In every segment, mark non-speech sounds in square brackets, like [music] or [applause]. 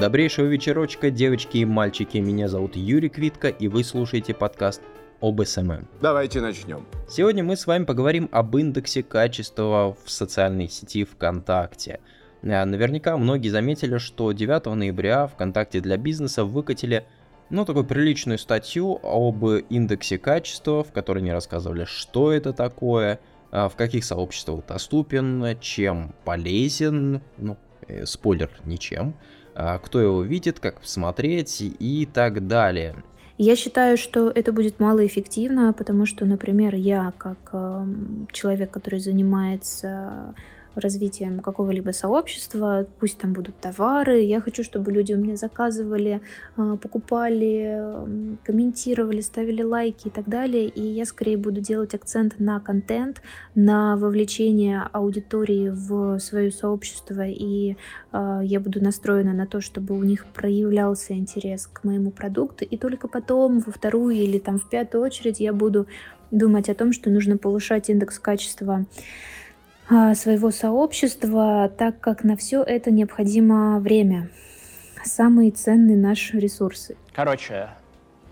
Добрейшего вечерочка, девочки и мальчики. Меня зовут Юрий Квитко, и вы слушаете подкаст об SMM. Давайте начнем. Сегодня мы с вами поговорим об индексе качества в социальной сети ВКонтакте. А, наверняка многие заметили, что 9 ноября ВКонтакте для бизнеса выкатили ну, такую приличную статью об индексе качества, в которой они рассказывали, что это такое, а, в каких сообществах доступен, чем полезен, ну, э, спойлер, ничем, кто его видит, как посмотреть и так далее. Я считаю, что это будет малоэффективно, потому что, например, я как э, человек, который занимается развитием какого-либо сообщества, пусть там будут товары, я хочу, чтобы люди у меня заказывали, а, покупали, комментировали, ставили лайки и так далее, и я скорее буду делать акцент на контент, на вовлечение аудитории в свое сообщество, и а, я буду настроена на то, чтобы у них проявлялся интерес к моему продукту, и только потом во вторую или там в пятую очередь я буду думать о том, что нужно повышать индекс качества своего сообщества, так как на все это необходимо время. Самый ценный наш ресурс. Короче,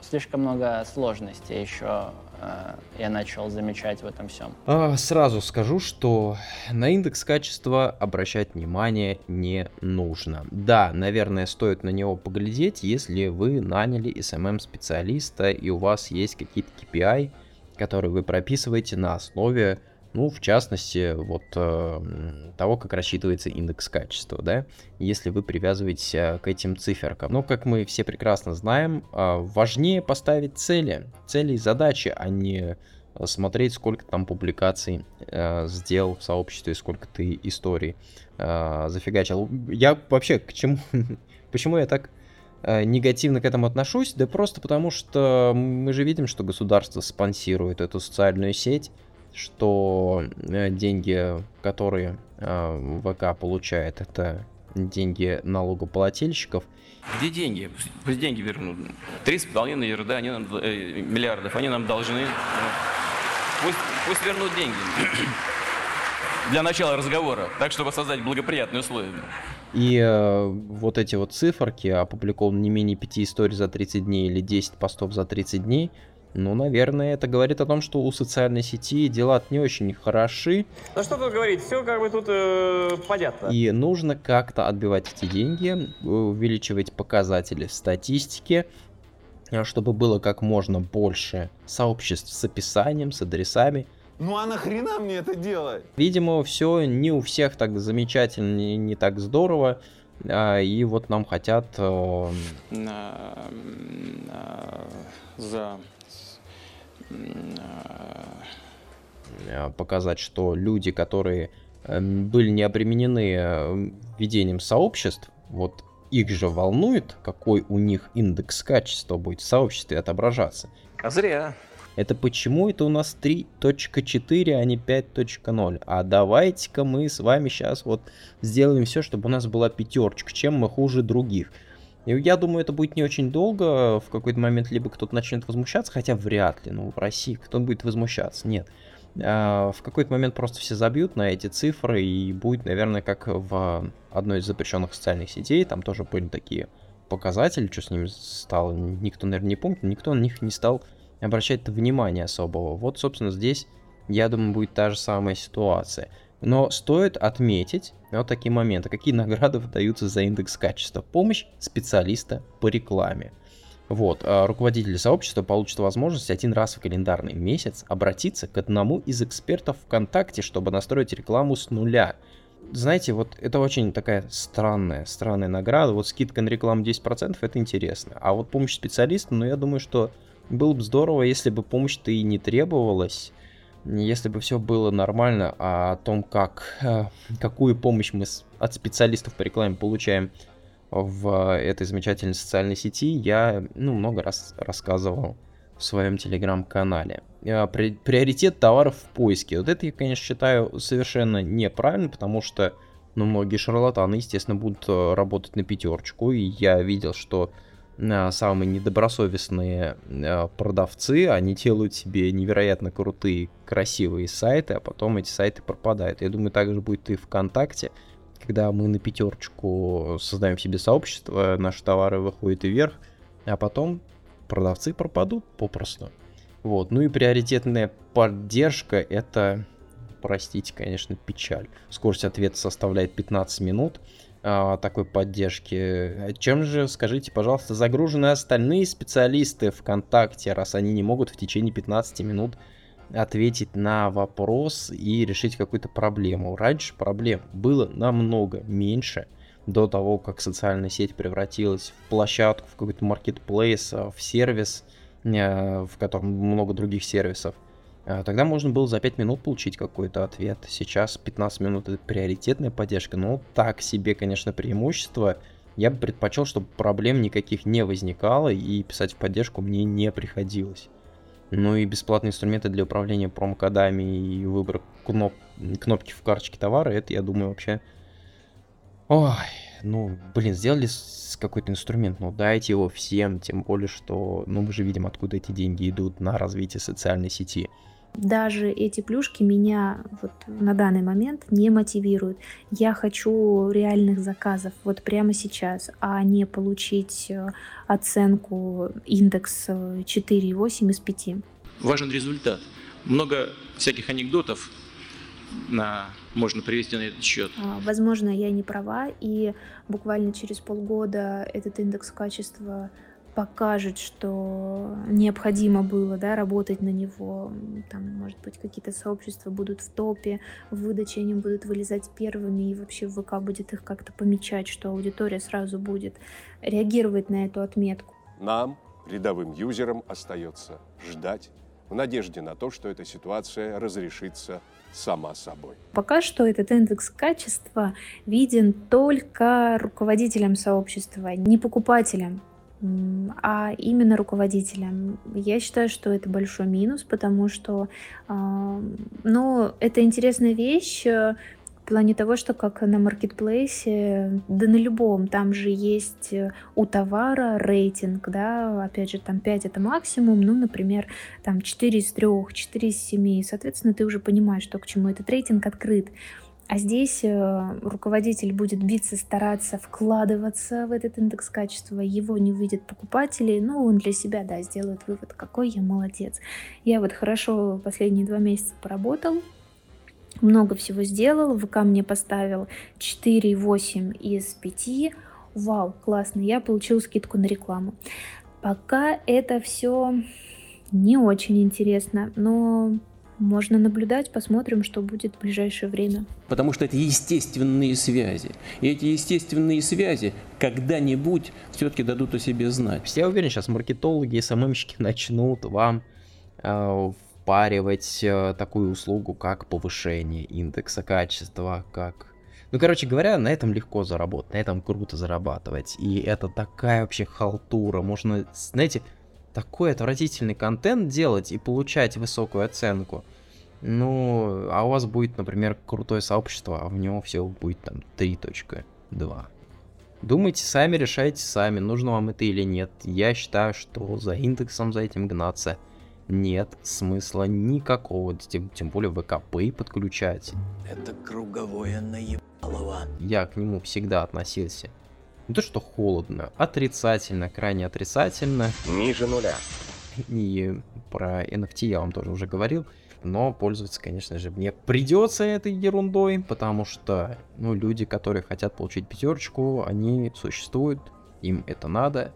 слишком много сложностей еще э, я начал замечать в этом всем. А, сразу скажу, что на индекс качества обращать внимание не нужно. Да, наверное, стоит на него поглядеть, если вы наняли SMM-специалиста и у вас есть какие-то KPI, которые вы прописываете на основе ну, в частности, вот э, того, как рассчитывается индекс качества, да, если вы привязываетесь э, к этим циферкам. Но, как мы все прекрасно знаем, э, важнее поставить цели, цели и задачи, а не смотреть, сколько там публикаций э, сделал в сообществе, сколько ты историй э, зафигачил. Я вообще к чему, [laughs] почему я так э, негативно к этому отношусь? Да просто потому, что мы же видим, что государство спонсирует эту социальную сеть, что э, деньги, которые э, ВК получает, это деньги налогоплательщиков. Где деньги? Пусть деньги вернут. Три с половиной ерда, они нам, э, миллиардов, они нам должны. Пусть, пусть вернут деньги. [clears throat] Для начала разговора, так, чтобы создать благоприятные условия. И э, вот эти вот циферки, опубликованы не менее 5 историй за 30 дней или 10 постов за 30 дней, ну, наверное, это говорит о том, что у социальной сети дела не очень хороши. Ну что тут говорить, все как бы тут э, понятно. И нужно как-то отбивать эти деньги, увеличивать показатели статистики, э, чтобы было как можно больше сообществ с описанием, с адресами. Ну а нахрена мне это делать? Видимо, все не у всех так замечательно, не, не так здорово. А, и вот нам хотят э... за Э, показать, что люди, которые эм, были не обременены э, ведением сообществ, вот их же волнует, какой у них индекс качества будет в сообществе отображаться. А зря. Это почему это у нас 3.4, а не 5.0? А давайте-ка мы с вами сейчас вот сделаем все, чтобы у нас была пятерочка. Чем мы хуже других? Я думаю, это будет не очень долго. В какой-то момент либо кто-то начнет возмущаться, хотя вряд ли, ну, в России кто будет возмущаться, нет. А, в какой-то момент просто все забьют на эти цифры, и будет, наверное, как в одной из запрещенных социальных сетей, там тоже были такие показатели, что с ними стало, никто, наверное, не помнит, никто на них не стал обращать внимания особого. Вот, собственно, здесь, я думаю, будет та же самая ситуация. Но стоит отметить вот такие моменты. Какие награды выдаются за индекс качества? Помощь специалиста по рекламе. Вот, а руководители сообщества получат возможность один раз в календарный месяц обратиться к одному из экспертов ВКонтакте, чтобы настроить рекламу с нуля. Знаете, вот это очень такая странная, странная награда. Вот скидка на рекламу 10% это интересно. А вот помощь специалиста, ну я думаю, что было бы здорово, если бы помощь-то и не требовалась если бы все было нормально, а о том, как, э, какую помощь мы от специалистов по рекламе получаем в этой замечательной социальной сети, я ну, много раз рассказывал в своем телеграм-канале. Э, приоритет товаров в поиске. Вот это я, конечно, считаю совершенно неправильно, потому что ну, многие шарлатаны, естественно, будут э, работать на пятерочку, и я видел, что самые недобросовестные э, продавцы, они делают себе невероятно крутые, красивые сайты, а потом эти сайты пропадают. Я думаю, так же будет и ВКонтакте, когда мы на пятерочку создаем себе сообщество, наши товары выходят вверх, а потом продавцы пропадут попросту. Вот. Ну и приоритетная поддержка это, простите, конечно, печаль. Скорость ответа составляет 15 минут такой поддержки. Чем же, скажите, пожалуйста, загружены остальные специалисты ВКонтакте, раз они не могут в течение 15 минут ответить на вопрос и решить какую-то проблему. Раньше проблем было намного меньше до того, как социальная сеть превратилась в площадку, в какой-то маркетплейс, а, в сервис, э, в котором много других сервисов. А, тогда можно было за 5 минут получить какой-то ответ. Сейчас 15 минут это приоритетная поддержка. Ну, так себе, конечно, преимущество. Я бы предпочел, чтобы проблем никаких не возникало и писать в поддержку мне не приходилось. Ну и бесплатные инструменты для управления промокодами и выбор кноп кнопки в карточке товара, это, я думаю, вообще... Ой, ну, блин, сделали какой-то инструмент, ну дайте его всем, тем более, что, ну, мы же видим, откуда эти деньги идут на развитие социальной сети даже эти плюшки меня вот на данный момент не мотивируют. Я хочу реальных заказов вот прямо сейчас, а не получить э, оценку индекс 4,8 э, из 5. Важен результат. Много всяких анекдотов на, можно привести на этот счет. А, возможно, я не права, и буквально через полгода этот индекс качества покажет, что необходимо было да, работать на него. Там, может быть, какие-то сообщества будут в топе, в выдаче они будут вылезать первыми, и вообще ВК будет их как-то помечать, что аудитория сразу будет реагировать на эту отметку. Нам, рядовым юзерам, остается ждать в надежде на то, что эта ситуация разрешится сама собой. Пока что этот индекс качества виден только руководителям сообщества, не покупателям а именно руководителям. Я считаю, что это большой минус, потому что, э, ну, это интересная вещь э, в плане того, что как на маркетплейсе, да на любом, там же есть э, у товара рейтинг, да, опять же, там 5 это максимум, ну, например, там 4 из 3, 4 из 7, соответственно, ты уже понимаешь, что к чему этот рейтинг открыт. А здесь э, руководитель будет биться, стараться вкладываться в этот индекс качества, его не выйдет покупателей, ну, он для себя, да, сделает вывод, какой я молодец. Я вот хорошо последние два месяца поработал, много всего сделал, ВК мне поставил 4,8 из 5, вау, классно, я получил скидку на рекламу. Пока это все не очень интересно, но можно наблюдать, посмотрим, что будет в ближайшее время. Потому что это естественные связи. И эти естественные связи когда-нибудь все-таки дадут о себе знать. Я уверен, сейчас маркетологи и СММщики начнут вам э, впаривать э, такую услугу, как повышение индекса качества, как... Ну, короче говоря, на этом легко заработать, на этом круто зарабатывать. И это такая вообще халтура. Можно, знаете, такой отвратительный контент делать и получать высокую оценку. Ну, а у вас будет, например, крутое сообщество, а в нем все будет там 3.2. Думайте сами, решайте сами, нужно вам это или нет. Я считаю, что за индексом за этим гнаться нет смысла никакого, тем, тем более ВКП подключать. Это круговое наебалово. Я к нему всегда относился не то что холодно, отрицательно, крайне отрицательно. Ниже нуля. И про NFT я вам тоже уже говорил. Но пользоваться, конечно же, мне придется этой ерундой, потому что, ну, люди, которые хотят получить пятерочку, они существуют, им это надо.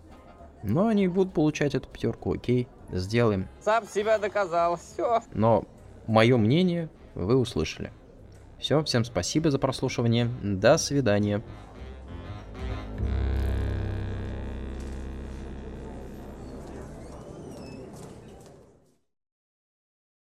Но они будут получать эту пятерку, окей, сделаем. Сам себя доказал, все. Но мое мнение вы услышали. Все, всем спасибо за прослушивание, до свидания.